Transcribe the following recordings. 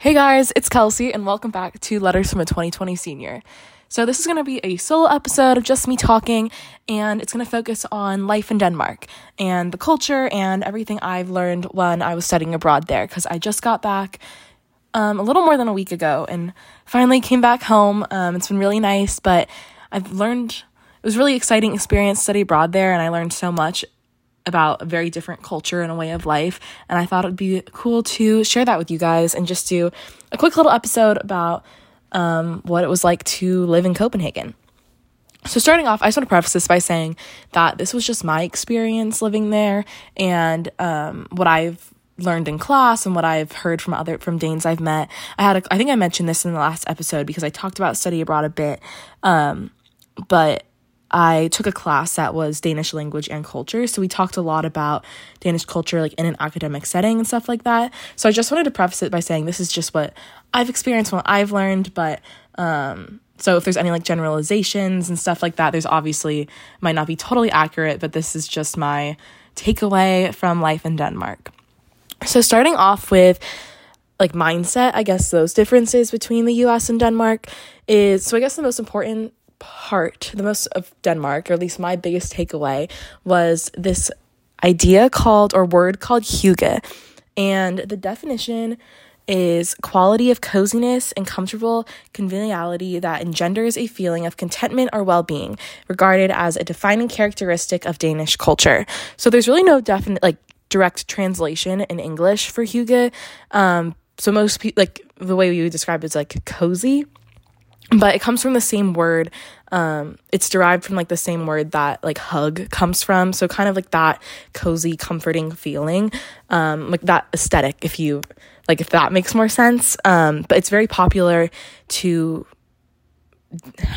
Hey guys, it's Kelsey, and welcome back to Letters from a 2020 Senior. So, this is going to be a solo episode of just me talking, and it's going to focus on life in Denmark and the culture and everything I've learned when I was studying abroad there because I just got back um, a little more than a week ago and finally came back home. Um, it's been really nice, but I've learned it was really exciting experience study abroad there, and I learned so much about a very different culture and a way of life. And I thought it'd be cool to share that with you guys and just do a quick little episode about um, what it was like to live in Copenhagen. So, starting off, I just want to preface this by saying that this was just my experience living there and um, what I've learned in class and what I've heard from other from Danes I've met. I had a, I think I mentioned this in the last episode because I talked about study abroad a bit. Um, but I took a class that was Danish language and culture. So we talked a lot about Danish culture, like in an academic setting and stuff like that. So I just wanted to preface it by saying this is just what I've experienced, what I've learned. But um, so if there's any like generalizations and stuff like that, there's obviously might not be totally accurate, but this is just my takeaway from life in Denmark. So starting off with like mindset, I guess those differences between the US and Denmark is so I guess the most important part, the most of Denmark, or at least my biggest takeaway, was this idea called or word called hygge. And the definition is quality of coziness and comfortable conviviality that engenders a feeling of contentment or well-being regarded as a defining characteristic of Danish culture. So there's really no definite like direct translation in English for hygge. Um, so most people like the way we would describe it is like cozy but it comes from the same word um it's derived from like the same word that like hug comes from. So kind of like that cozy comforting feeling um like that aesthetic if you like if that makes more sense. Um but it's very popular to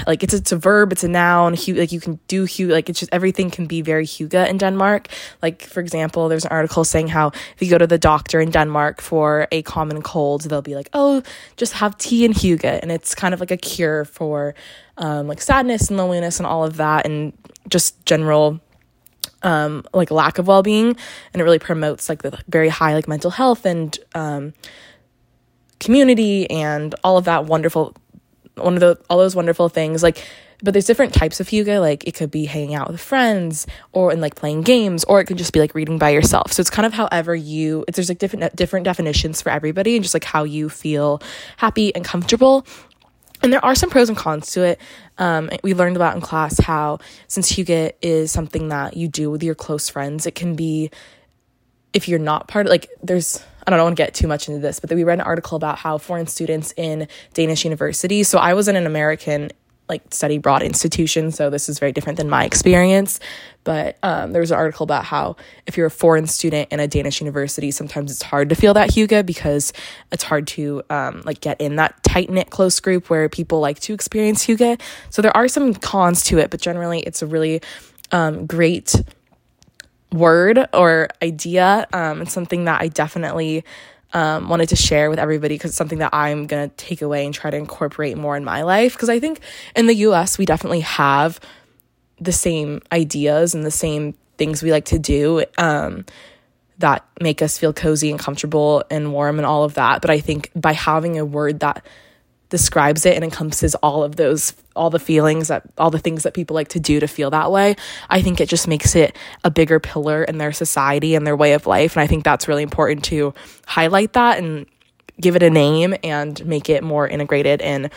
like it's it's a verb, it's a noun. Like you can do hu like it's just everything can be very hygge in Denmark. Like for example, there's an article saying how if you go to the doctor in Denmark for a common cold, they'll be like, "Oh, just have tea and hygge, and it's kind of like a cure for um, like sadness and loneliness and all of that, and just general um, like lack of well being, and it really promotes like the very high like mental health and um, community and all of that wonderful one of the all those wonderful things like but there's different types of hygge like it could be hanging out with friends or and like playing games or it could just be like reading by yourself so it's kind of however you there's like different different definitions for everybody and just like how you feel happy and comfortable and there are some pros and cons to it. Um, we learned about in class how since hygge is something that you do with your close friends, it can be if you're not part of like there's I don't want to get too much into this, but we read an article about how foreign students in Danish universities. So I was in an American like study abroad institution, so this is very different than my experience. But um, there was an article about how if you're a foreign student in a Danish university, sometimes it's hard to feel that hygge because it's hard to um, like get in that tight knit close group where people like to experience hygge. So there are some cons to it, but generally it's a really um, great word or idea. Um, it's something that I definitely um, wanted to share with everybody because it's something that I'm going to take away and try to incorporate more in my life. Because I think in the US, we definitely have the same ideas and the same things we like to do um, that make us feel cozy and comfortable and warm and all of that. But I think by having a word that describes it and encompasses all of those all the feelings that all the things that people like to do to feel that way i think it just makes it a bigger pillar in their society and their way of life. And i think that's really important to highlight that and give it a name and make it more integrated in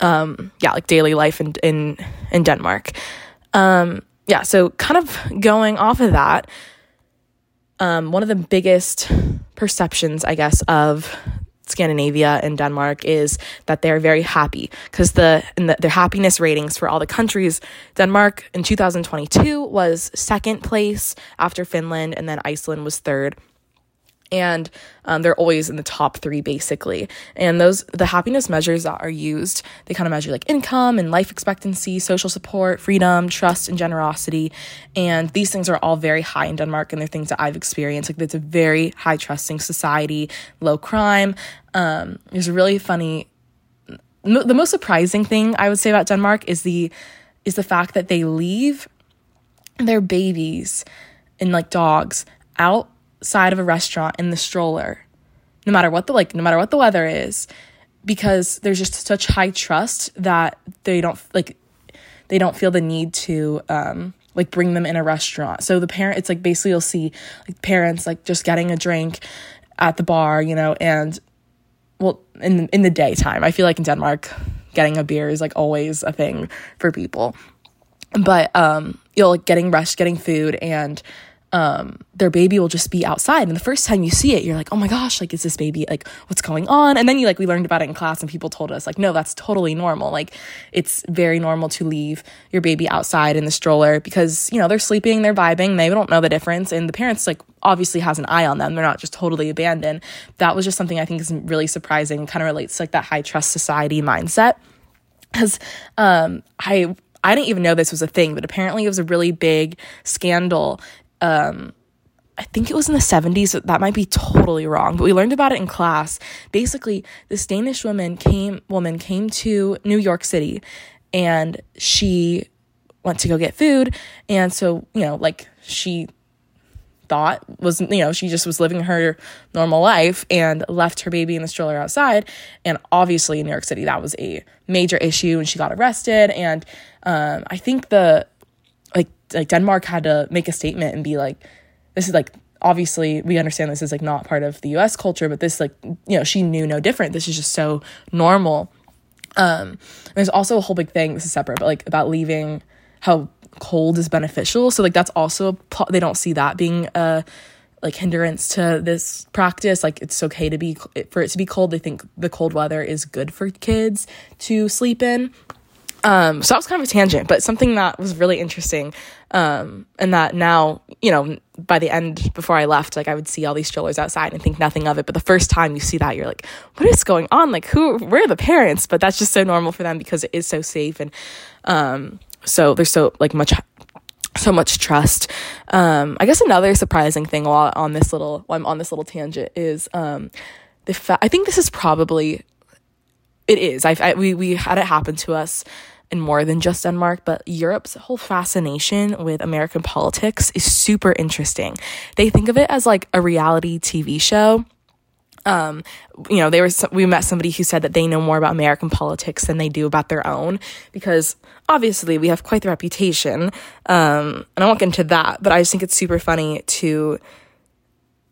um yeah like daily life in in in denmark. Um yeah so kind of going off of that um one of the biggest perceptions i guess of Scandinavia and Denmark is that they're very happy because the, the their happiness ratings for all the countries. Denmark in 2022 was second place after Finland and then Iceland was third and um, they're always in the top three basically. And those the happiness measures that are used they kind of measure like income and life expectancy social support freedom trust and generosity. And these things are all very high in denmark and they're things that i've experienced. Like it's a very high trusting society low crime. Um, there's a really funny. M- the most surprising thing i would say about denmark is the is the fact that they leave their babies and like dogs out side of a restaurant in the stroller no matter what the like no matter what the weather is because there's just such high trust that they don't like they don't feel the need to um like bring them in a restaurant. So the parent it's like basically you'll see like parents like just getting a drink at the bar, you know, and well in in the daytime. I feel like in Denmark getting a beer is like always a thing for people. But um you'll like getting rest, getting food and um, their baby will just be outside. And the first time you see it, you're like, oh my gosh, like, is this baby, like, what's going on? And then you, like, we learned about it in class and people told us, like, no, that's totally normal. Like, it's very normal to leave your baby outside in the stroller because, you know, they're sleeping, they're vibing, they don't know the difference. And the parents, like, obviously has an eye on them. They're not just totally abandoned. That was just something I think is really surprising, kind of relates to, like, that high trust society mindset. Because um, I I didn't even know this was a thing, but apparently it was a really big scandal um, I think it was in the 70s. That might be totally wrong, but we learned about it in class. Basically, this Danish woman came woman came to New York City and she went to go get food and so, you know, like she thought was you know she just was living her normal life and left her baby in the stroller outside and obviously in new york city that was a major issue and she got arrested and um, i think the like Denmark had to make a statement and be like, this is like obviously we understand this is like not part of the US culture, but this like, you know, she knew no different. This is just so normal. Um, there's also a whole big thing, this is separate, but like about leaving how cold is beneficial. So like that's also they don't see that being a like hindrance to this practice. Like it's okay to be for it to be cold. They think the cold weather is good for kids to sleep in. Um, so that was kind of a tangent, but something that was really interesting. Um, and that now, you know, by the end, before I left, like I would see all these strollers outside and think nothing of it. But the first time you see that, you're like, what is going on? Like, who, where are the parents? But that's just so normal for them because it is so safe. And, um, so there's so like much, so much trust. Um, I guess another surprising thing while on this little, while I'm on this little tangent is, um, the fact, I think this is probably, it is. I've, I, we, we had it happen to us in more than just Denmark, but Europe's whole fascination with American politics is super interesting. They think of it as like a reality TV show. Um, you know, they were we met somebody who said that they know more about American politics than they do about their own because obviously we have quite the reputation. Um, and I won't get into that, but I just think it's super funny to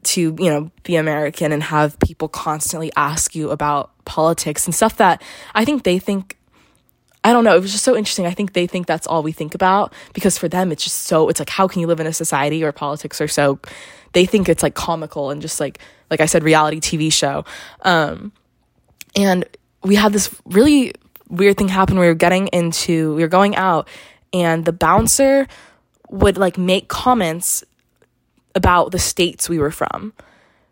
to you know be American and have people constantly ask you about politics and stuff that I think they think I don't know. It was just so interesting. I think they think that's all we think about because for them, it's just so, it's like, how can you live in a society where politics are so, they think it's like comical and just like, like I said, reality TV show. Um, and we had this really weird thing happen. We were getting into, we were going out and the bouncer would like make comments about the states we were from.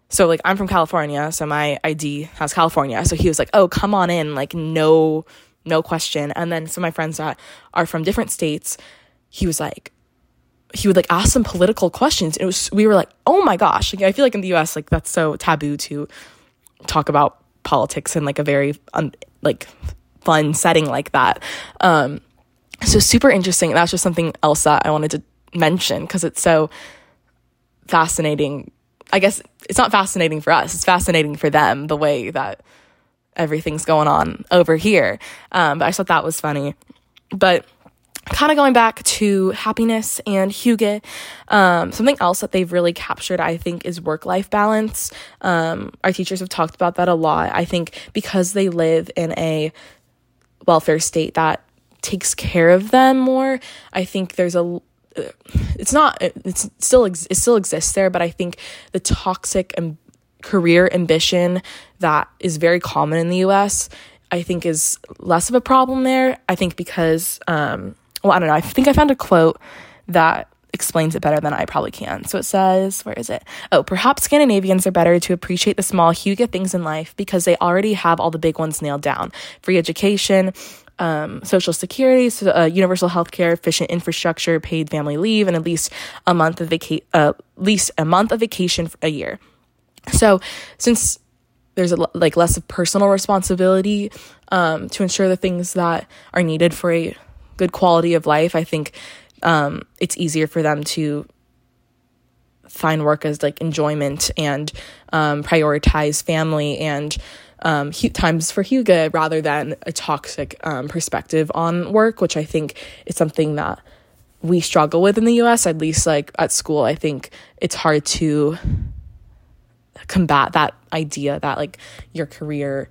So like I'm from California, so my ID has California. So he was like, "Oh, come on in, like no no question. And then some of my friends that are from different states, he was like, he would like ask some political questions. And it was, we were like, oh my gosh. Like, I feel like in the US, like that's so taboo to talk about politics in like a very, like, fun setting like that. Um, so super interesting. That's just something else that I wanted to mention because it's so fascinating. I guess it's not fascinating for us, it's fascinating for them the way that everything's going on over here. Um, but I thought that was funny. But kind of going back to happiness and hygge, um, something else that they've really captured, I think, is work life balance. Um, our teachers have talked about that a lot. I think because they live in a welfare state that takes care of them more, I think there's a it's not it's still it still exists there but i think the toxic and career ambition that is very common in the US, I think is less of a problem there. I think because, um, well, I don't know. I think I found a quote that explains it better than I probably can. So it says, where is it? Oh, perhaps Scandinavians are better to appreciate the small hygge things in life because they already have all the big ones nailed down free education, um, social security, so, uh, universal health care, efficient infrastructure, paid family leave, and at least a month of vaca- uh, at least a month of vacation a year. So, since there's a, like less of personal responsibility um, to ensure the things that are needed for a good quality of life, I think um, it's easier for them to find work as like enjoyment and um, prioritize family and um, times for Hygge rather than a toxic um, perspective on work, which I think is something that we struggle with in the US, at least like at school. I think it's hard to combat that idea that like your career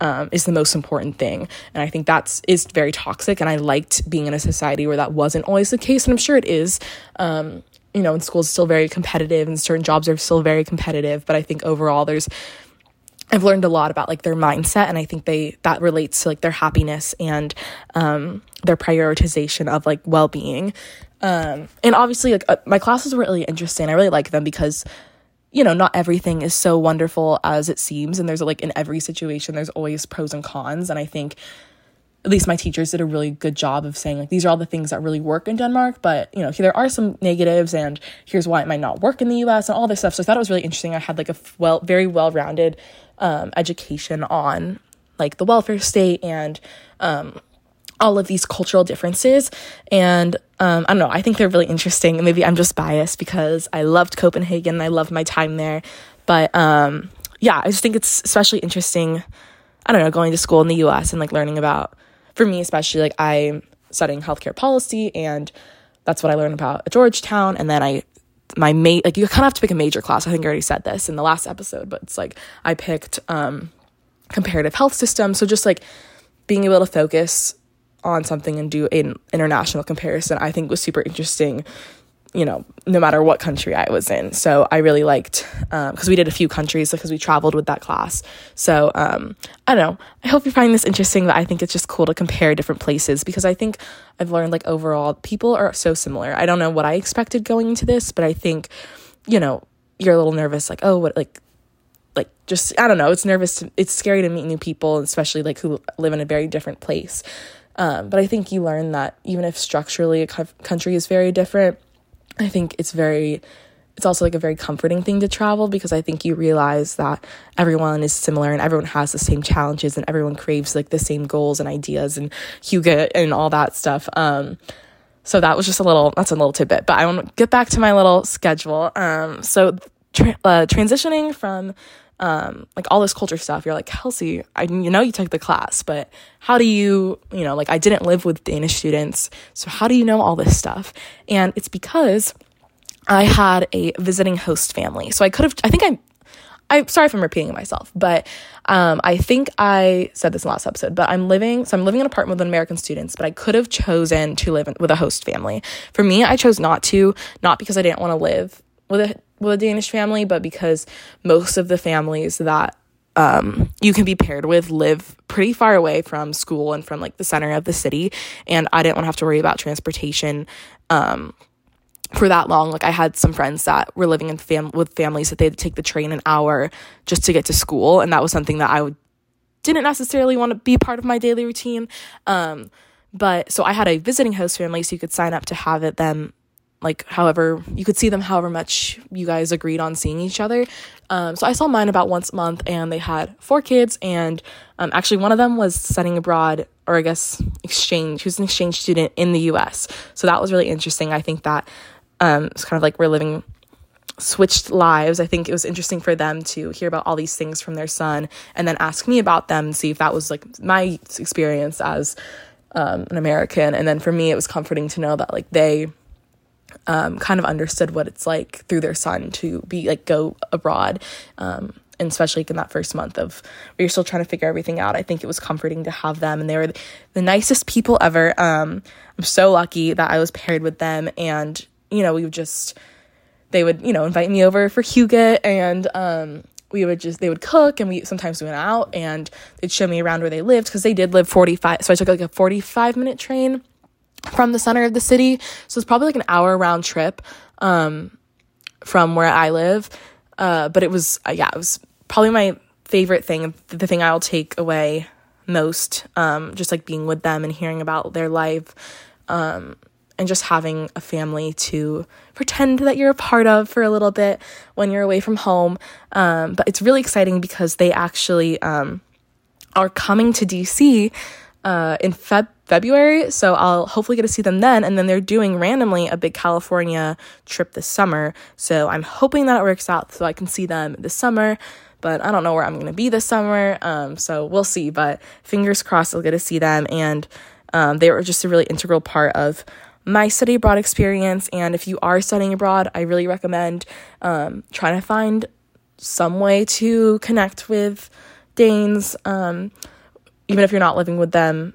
um, is the most important thing and i think that's is very toxic and i liked being in a society where that wasn't always the case and i'm sure it is um, you know in school is still very competitive and certain jobs are still very competitive but i think overall there's I've learned a lot about like their mindset and I think they that relates to like their happiness and um, their prioritization of like well-being. Um, and obviously like uh, my classes were really interesting. I really like them because you know, not everything is so wonderful as it seems and there's like in every situation there's always pros and cons and I think at least my teachers did a really good job of saying like these are all the things that really work in Denmark, but you know, there are some negatives and here's why it might not work in the US and all this stuff. So I thought it was really interesting. I had like a well very well-rounded um, education on like the welfare state and um, all of these cultural differences. And um, I don't know, I think they're really interesting. Maybe I'm just biased because I loved Copenhagen, I loved my time there. But um, yeah, I just think it's especially interesting. I don't know, going to school in the US and like learning about, for me especially, like I'm studying healthcare policy and that's what I learned about at Georgetown. And then I my mate like you kind of have to pick a major class. I think I already said this in the last episode, but it's like I picked um comparative health system. So just like being able to focus on something and do an international comparison, I think was super interesting you know, no matter what country I was in. So I really liked, because um, we did a few countries because we traveled with that class. So um, I don't know. I hope you find this interesting, but I think it's just cool to compare different places because I think I've learned like overall people are so similar. I don't know what I expected going into this, but I think, you know, you're a little nervous, like, oh, what, like, like just I don't know. It's nervous. To, it's scary to meet new people, especially like who live in a very different place. Um, but I think you learn that even if structurally a country is very different, I think it's very it's also like a very comforting thing to travel because I think you realize that everyone is similar and everyone has the same challenges and everyone craves like the same goals and ideas and Hygge and all that stuff. Um, so that was just a little that's a little tidbit, but I want to get back to my little schedule. Um, so tra- uh, transitioning from um, like all this culture stuff, you're like Kelsey, I you know you took the class, but how do you you know like I didn't live with Danish students, so how do you know all this stuff? And it's because I had a visiting host family, so I could have I think I. I'm sorry if I'm repeating myself, but um, I think I said this in the last episode. But I'm living, so I'm living in an apartment with American students. But I could have chosen to live in, with a host family. For me, I chose not to, not because I didn't want to live with a with a Danish family, but because most of the families that um, you can be paired with live pretty far away from school and from like the center of the city. And I didn't want to have to worry about transportation um, for that long. Like I had some friends that were living in fam- with families that they had to take the train an hour just to get to school. And that was something that I would, didn't necessarily want to be part of my daily routine. Um, but so I had a visiting host family, so you could sign up to have it them like however you could see them however much you guys agreed on seeing each other. Um, so i saw mine about once a month and they had four kids and um, actually one of them was studying abroad or i guess exchange was an exchange student in the us so that was really interesting. I think that um, it's kind of like we're living switched lives. I think it was interesting for them to hear about all these things from their son and then ask me about them and see if that was like my experience as um, an american. And then for me it was comforting to know that like they um, kind of understood what it's like through their son to be like go abroad. Um, and especially like in that first month of where you're still trying to figure everything out, I think it was comforting to have them, and they were the nicest people ever. Um, I'm so lucky that I was paired with them, and you know, we would just they would you know invite me over for Hygge, and um, we would just they would cook, and we sometimes we went out, and they'd show me around where they lived because they did live 45. So I took like a 45 minute train from the center of the city. So it's probably like an hour round trip um, from where I live. Uh, but it was, uh, yeah, it was probably my favorite thing, the thing I'll take away most, um, just like being with them and hearing about their life. Um, and just having a family to pretend that you're a part of for a little bit when you're away from home. Um, but it's really exciting because they actually um, are coming to DC uh, in Feb February. So I'll hopefully get to see them then. And then they're doing randomly a big California trip this summer. So I'm hoping that it works out so I can see them this summer. But I don't know where I'm going to be this summer. Um, so we'll see. But fingers crossed I'll get to see them. And um, they were just a really integral part of my study abroad experience. And if you are studying abroad, I really recommend um, trying to find some way to connect with Danes, um, even if you're not living with them.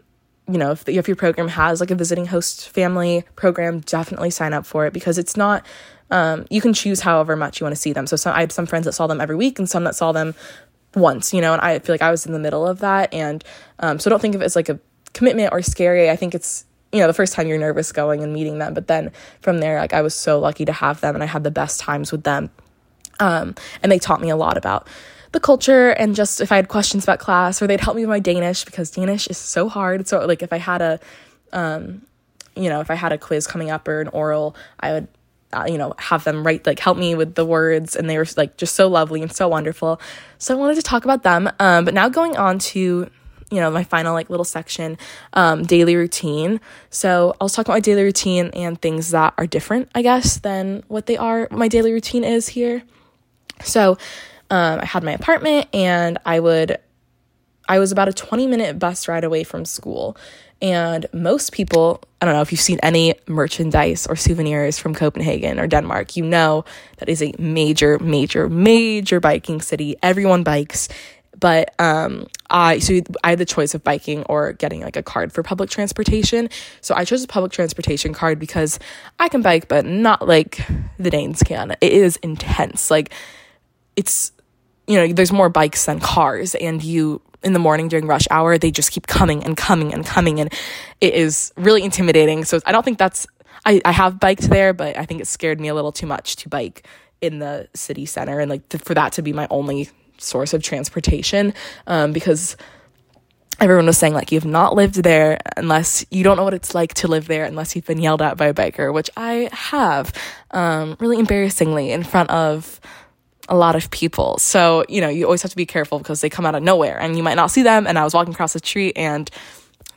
You know, if, the, if your program has like a visiting host family program, definitely sign up for it because it's not. Um, you can choose however much you want to see them. So some, I had some friends that saw them every week and some that saw them once. You know, and I feel like I was in the middle of that, and um, so don't think of it as like a commitment or scary. I think it's you know the first time you're nervous going and meeting them but then from there like i was so lucky to have them and i had the best times with them um, and they taught me a lot about the culture and just if i had questions about class or they'd help me with my danish because danish is so hard so like if i had a um, you know if i had a quiz coming up or an oral i would uh, you know have them write like help me with the words and they were like just so lovely and so wonderful so i wanted to talk about them um, but now going on to you know, my final like little section, um, daily routine. So I'll talk about my daily routine and things that are different, I guess, than what they are, my daily routine is here. So um, I had my apartment and I would, I was about a 20 minute bus ride away from school. And most people, I don't know if you've seen any merchandise or souvenirs from Copenhagen or Denmark, you know that is a major, major, major biking city. Everyone bikes. But um, I so I had the choice of biking or getting like a card for public transportation. So I chose a public transportation card because I can bike, but not like the Danes can. It is intense. Like it's you know there's more bikes than cars, and you in the morning during rush hour they just keep coming and coming and coming, and it is really intimidating. So I don't think that's I, I have biked there, but I think it scared me a little too much to bike in the city center and like to, for that to be my only source of transportation um, because everyone was saying like you've not lived there unless you don't know what it's like to live there unless you've been yelled at by a biker which i have um, really embarrassingly in front of a lot of people so you know you always have to be careful because they come out of nowhere and you might not see them and i was walking across the street and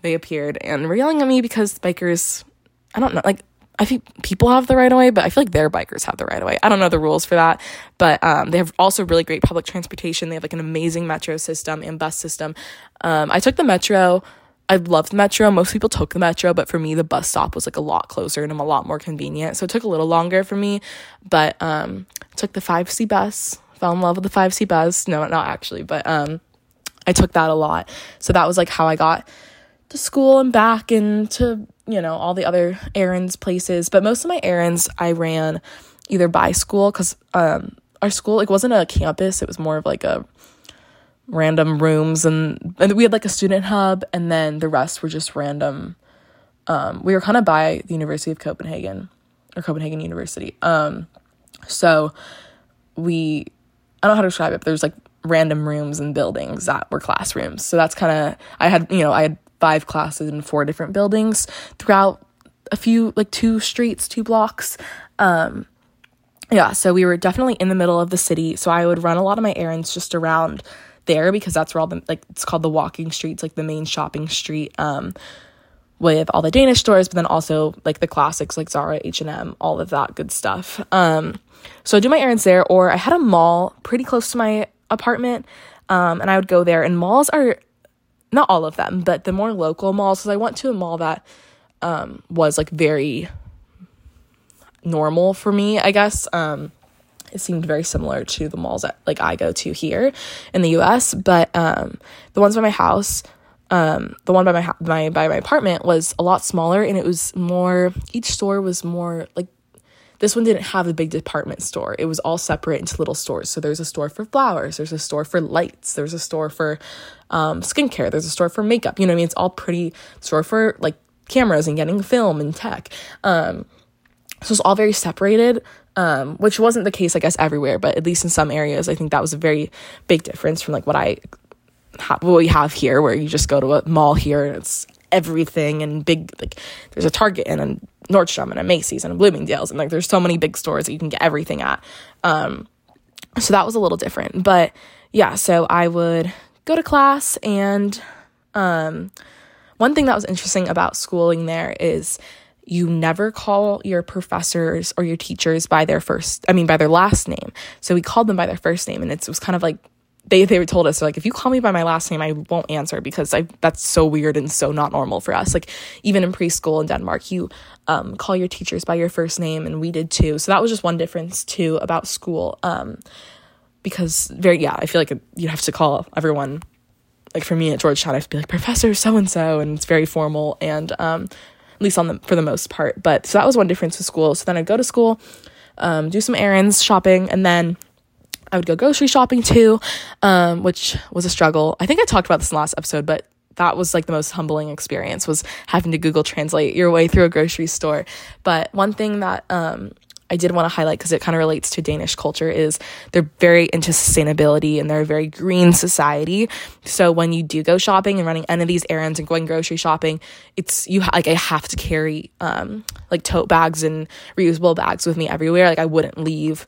they appeared and were yelling at me because bikers i don't know like I think people have the right of way, but I feel like their bikers have the right of way. I don't know the rules for that, but um, they have also really great public transportation. They have like an amazing metro system and bus system. Um, I took the metro. I loved the metro. Most people took the metro, but for me, the bus stop was like a lot closer and I'm a lot more convenient. So it took a little longer for me, but um, took the 5C bus. Fell in love with the 5C bus. No, not actually, but um, I took that a lot. So that was like how I got to school and back and to you know, all the other errands places. But most of my errands I ran either by school because um, our school like wasn't a campus; it was more of like a random rooms, and and we had like a student hub, and then the rest were just random. Um, we were kind of by the University of Copenhagen or Copenhagen University. Um, so we, I don't know how to describe it, but there's like random rooms and buildings that were classrooms. So that's kind of I had you know I had five classes in four different buildings throughout a few like two streets, two blocks. Um yeah, so we were definitely in the middle of the city. So I would run a lot of my errands just around there because that's where all the like it's called the walking streets, like the main shopping street. Um with all the Danish stores, but then also like the classics like Zara, H&M, all of that good stuff. Um, so I do my errands there, or I had a mall pretty close to my apartment, um, and I would go there. And malls are not all of them, but the more local malls. Because I went to a mall that um, was like very normal for me, I guess. Um, it seemed very similar to the malls that like I go to here in the U.S. But um, the ones by my house, um, the one by my my by my apartment was a lot smaller, and it was more. Each store was more like this one didn't have a big department store. It was all separate into little stores. So there's a store for flowers, there's a store for lights, there's a store for um, skincare, there's a store for makeup. You know what I mean? It's all pretty store for like cameras and getting film and tech. Um, so it's all very separated, um, which wasn't the case, I guess, everywhere, but at least in some areas, I think that was a very big difference from like what I ha- what we have here, where you just go to a mall here and it's everything and big like there's a Target and a Nordstrom and a Macy's and a Bloomingdale's and like there's so many big stores that you can get everything at. Um, so that was a little different, but yeah. So I would go to class and um, one thing that was interesting about schooling there is you never call your professors or your teachers by their first i mean by their last name so we called them by their first name and it was kind of like they they told us like if you call me by my last name I won't answer because I that's so weird and so not normal for us. Like even in preschool in Denmark, you um, call your teachers by your first name, and we did too. So that was just one difference too about school. Um, because very yeah, I feel like you have to call everyone. Like for me at Georgetown, I have to be like Professor so and so, and it's very formal and um, least on the for the most part. But so that was one difference with school. So then I'd go to school, um, do some errands, shopping, and then I would go grocery shopping too, um, which was a struggle. I think I talked about this in the last episode, but that was like the most humbling experience was having to Google Translate your way through a grocery store. But one thing that um, I did want to highlight because it kind of relates to Danish culture is they're very into sustainability and they're a very green society. So when you do go shopping and running any of these errands and going grocery shopping, it's you like I have to carry um, like tote bags and reusable bags with me everywhere. Like I wouldn't leave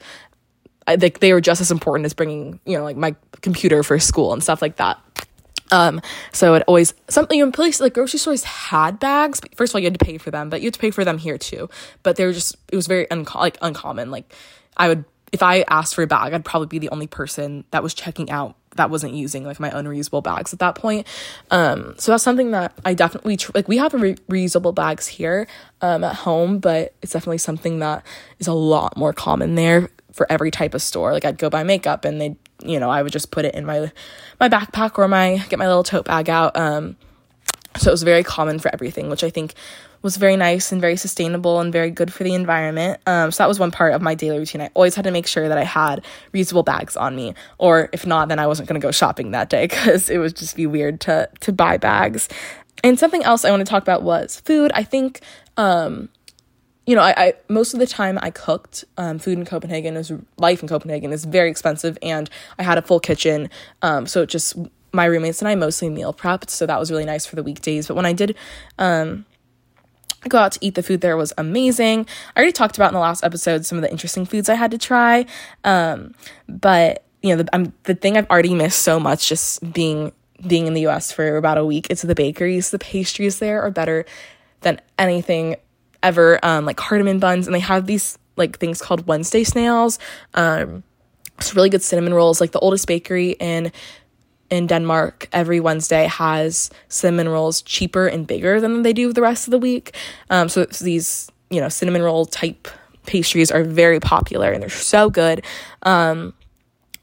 I think they were just as important as bringing, you know, like my computer for school and stuff like that. Um, so it always something in place like grocery stores had bags. First of all, you had to pay for them, but you had to pay for them here too. But they were just it was very unco- like uncommon. Like I would if I asked for a bag, I'd probably be the only person that was checking out that wasn't using like my own reusable bags at that point. Um, so that's something that I definitely tr- like. We have re- reusable bags here um, at home, but it's definitely something that is a lot more common there for every type of store. Like I'd go buy makeup and they you know, I would just put it in my my backpack or my get my little tote bag out. Um so it was very common for everything, which I think was very nice and very sustainable and very good for the environment. Um, so that was one part of my daily routine. I always had to make sure that I had reusable bags on me, or if not, then I wasn't going to go shopping that day because it would just be weird to to buy bags. And something else I want to talk about was food. I think um, you know, I, I, most of the time I cooked. Um, food in Copenhagen is life in Copenhagen is very expensive, and I had a full kitchen. Um, so it just my roommates and I mostly meal prepped, so that was really nice for the weekdays. But when I did, um, go out to eat, the food there was amazing. I already talked about in the last episode some of the interesting foods I had to try. Um, but you know, the, I'm, the thing I've already missed so much just being being in the U.S. for about a week. It's the bakeries. The pastries there are better than anything ever, um, like cardamom buns, and they have these like things called Wednesday snails. Um, it's really good cinnamon rolls. Like the oldest bakery in in Denmark every Wednesday has cinnamon rolls cheaper and bigger than they do the rest of the week. Um, so these you know cinnamon roll type pastries are very popular and they're so good. Um,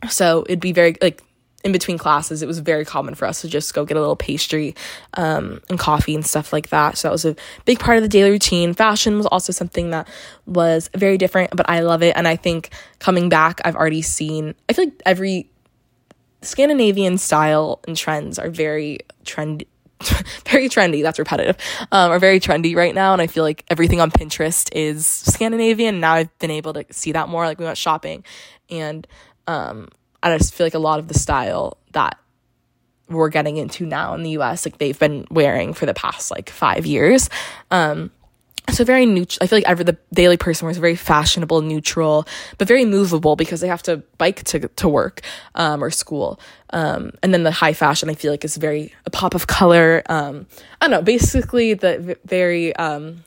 so it'd be very like in between classes, it was very common for us to just go get a little pastry um, and coffee and stuff like that. So that was a big part of the daily routine. Fashion was also something that was very different, but I love it. And I think coming back, I've already seen, I feel like every Scandinavian style and trends are very trendy. very trendy that's repetitive um, are very trendy right now and i feel like everything on pinterest is scandinavian now i've been able to see that more like we went shopping and um, I just feel like a lot of the style that we're getting into now in the US, like they've been wearing for the past like five years. Um, so very neutral. I feel like ever the daily person was very fashionable, neutral, but very movable because they have to bike to to work um, or school. Um, and then the high fashion, I feel like is very a pop of color. Um, I don't know. Basically, the very um,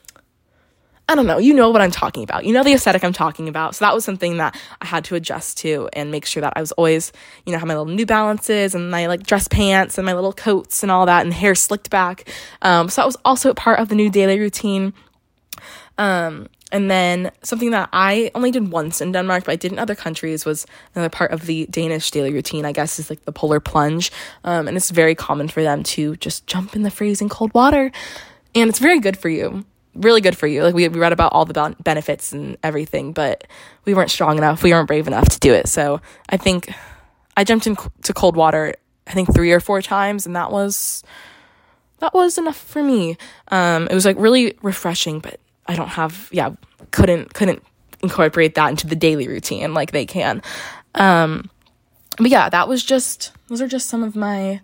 I don't know, you know what I'm talking about. You know the aesthetic I'm talking about. So that was something that I had to adjust to and make sure that I was always, you know, have my little New Balances and my like dress pants and my little coats and all that and hair slicked back. Um, so that was also part of the new daily routine. Um, and then something that I only did once in Denmark, but I did in other countries was another part of the Danish daily routine, I guess, is like the polar plunge. Um, and it's very common for them to just jump in the freezing cold water. And it's very good for you really good for you. Like we, we read about all the benefits and everything, but we weren't strong enough. We weren't brave enough to do it. So I think I jumped into cold water. I think three or four times, and that was that was enough for me. Um, it was like really refreshing, but I don't have yeah couldn't couldn't incorporate that into the daily routine like they can. Um, but yeah, that was just those are just some of my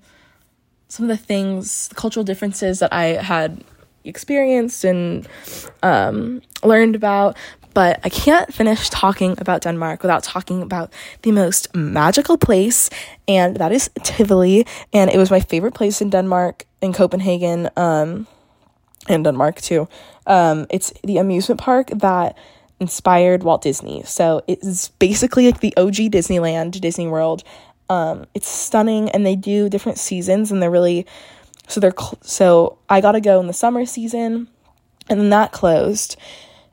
some of the things, the cultural differences that I had experienced and um, learned about. But I can't finish talking about Denmark without talking about the most magical place, and that is Tivoli. And it was my favorite place in Denmark, in Copenhagen, um, and Denmark too. Um, it's the amusement park that inspired Walt Disney. So it's basically like the OG Disneyland, Disney World. Um, it's stunning, and they do different seasons, and they're really so they're cl- so I got to go in the summer season, and then that closed,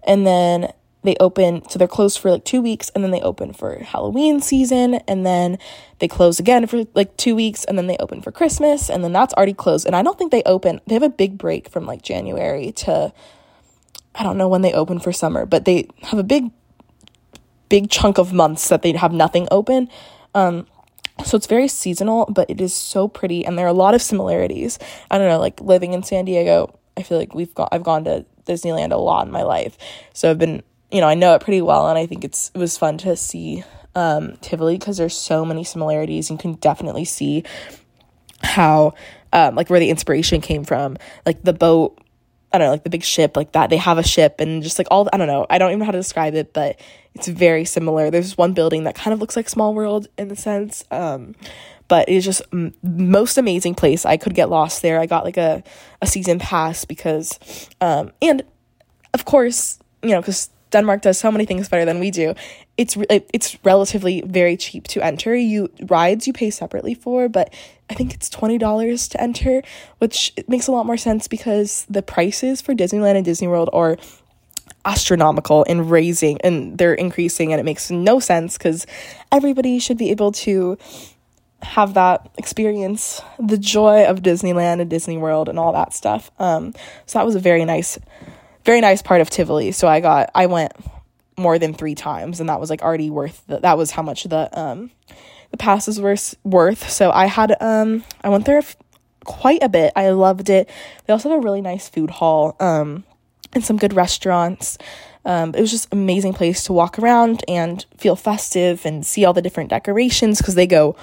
and then they open so they're closed for like two weeks and then they open for halloween season and then they close again for like two weeks and then they open for christmas and then that's already closed. And i don't think they open they have a big break from like january to i don't know when they open for summer but they have a big big chunk of months that they have nothing open. Um so it's very seasonal but it is so pretty and there are a lot of similarities i don't know like living in san diego i feel like we've got i've gone to disneyland a lot in my life so i've been you know, I know it pretty well, and I think it's it was fun to see um, Tivoli because there's so many similarities. You can definitely see how, um, like, where the inspiration came from, like the boat. I don't know, like the big ship, like that. They have a ship and just like all, I don't know, I don't even know how to describe it, but it's very similar. There's one building that kind of looks like Small World in the sense, um, but it's just m- most amazing place. I could get lost there. I got like a, a season pass because, um, and of course, you know, because Denmark does so many things better than we do. It's it's relatively very cheap to enter. You rides you pay separately for, but I think it's twenty dollars to enter, which makes a lot more sense because the prices for Disneyland and Disney World are astronomical and raising and they're increasing and it makes no sense because everybody should be able to have that experience the joy of Disneyland and Disney World and all that stuff. Um, so that was a very nice very nice part of Tivoli. So I got I went more than three times, and that was like already worth the, that was how much the um the passes were worth. So I had um I went there f- quite a bit. I loved it. They also have a really nice food hall um and some good restaurants. Um, it was just amazing place to walk around and feel festive and see all the different decorations because they go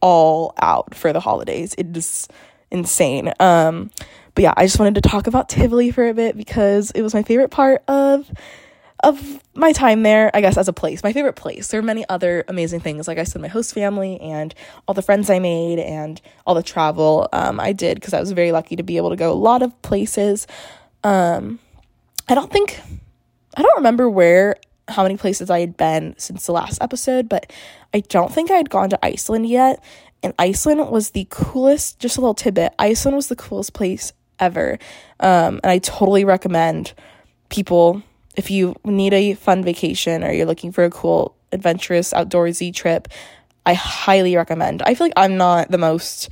all out for the holidays. It is insane. Um, but yeah, I just wanted to talk about Tivoli for a bit because it was my favorite part of of my time there, I guess, as a place. My favorite place. There are many other amazing things, like I said, my host family and all the friends I made and all the travel um, I did because I was very lucky to be able to go a lot of places. Um, I don't think, I don't remember where, how many places I had been since the last episode, but I don't think I had gone to Iceland yet. And Iceland was the coolest, just a little tidbit, Iceland was the coolest place ever. Um, and I totally recommend people if you need a fun vacation or you're looking for a cool, adventurous, outdoorsy trip. I highly recommend. I feel like I'm not the most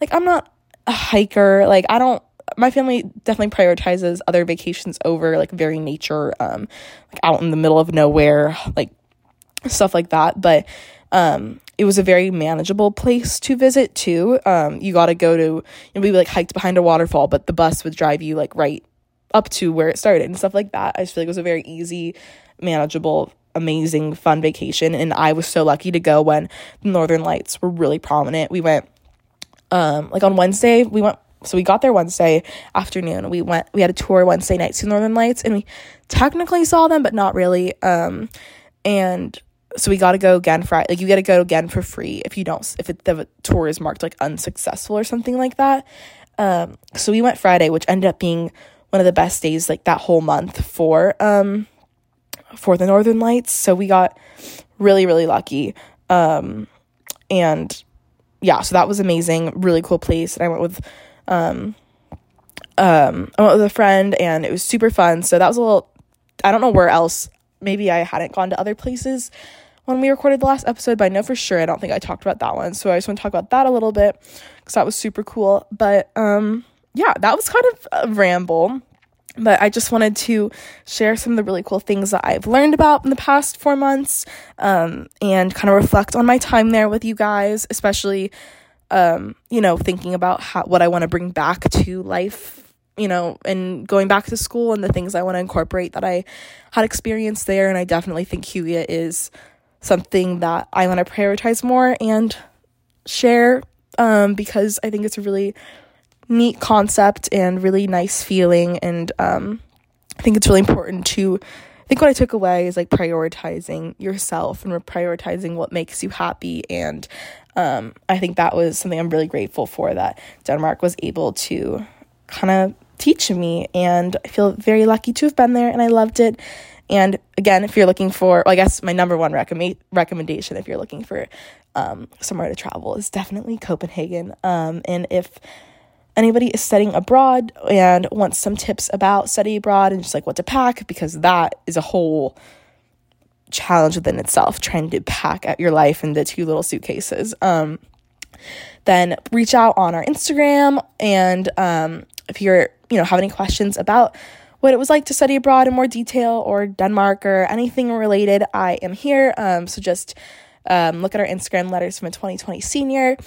like I'm not a hiker. Like I don't my family definitely prioritizes other vacations over like very nature um like out in the middle of nowhere like stuff like that but um it was a very manageable place to visit too. Um, you got to go to, know, we like hiked behind a waterfall, but the bus would drive you like right up to where it started and stuff like that. I just feel like it was a very easy, manageable, amazing, fun vacation. And I was so lucky to go when the Northern Lights were really prominent. We went, um, like on Wednesday, we went so we got there Wednesday afternoon. We went we had a tour Wednesday night to Northern Lights and we technically saw them but not really. Um and so we got to go again Friday. Like you got to go again for free if you don't if it, the tour is marked like unsuccessful or something like that. Um, so we went Friday, which ended up being one of the best days like that whole month for um for the Northern Lights. So we got really really lucky. Um, and yeah, so that was amazing, really cool place. And I went with um um I went with a friend and it was super fun. So that was a little I don't know where else maybe I hadn't gone to other places when we recorded the last episode, but I know for sure I don't think I talked about that one. So I just want to talk about that a little bit because that was super cool. But um, yeah, that was kind of a ramble. But I just wanted to share some of the really cool things that I've learned about in the past four months um, and kind of reflect on my time there with you guys, especially, um, you know, thinking about how, what I want to bring back to life you know, and going back to school and the things I want to incorporate that I had experienced there. And I definitely think Hygge is something that I want to prioritize more and share um, because I think it's a really neat concept and really nice feeling. And um, I think it's really important to I think what I took away is like prioritizing yourself and prioritizing what makes you happy. And um, I think that was something I'm really grateful for that Denmark was able to kind of teach me. And I feel very lucky to have been there and I loved it. And again, if you're looking for, well, I guess my number one recommend recommendation if you're looking for um, somewhere to travel is definitely Copenhagen. Um, and if anybody is studying abroad and wants some tips about study abroad and just like what to pack, because that is a whole challenge within itself, trying to pack out your life into two little suitcases. Um, then reach out on our Instagram and um, if you're, you know, have any questions about what it was like to study abroad in more detail or Denmark or anything related, I am here. Um, so just um, look at our Instagram letters from a 2020 senior.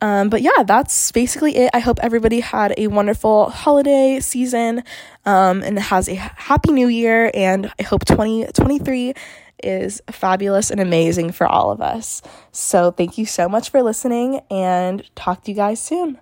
Um, but yeah, that's basically it. I hope everybody had a wonderful holiday season um, and has a happy new year. And I hope 2023 is fabulous and amazing for all of us. So thank you so much for listening and talk to you guys soon.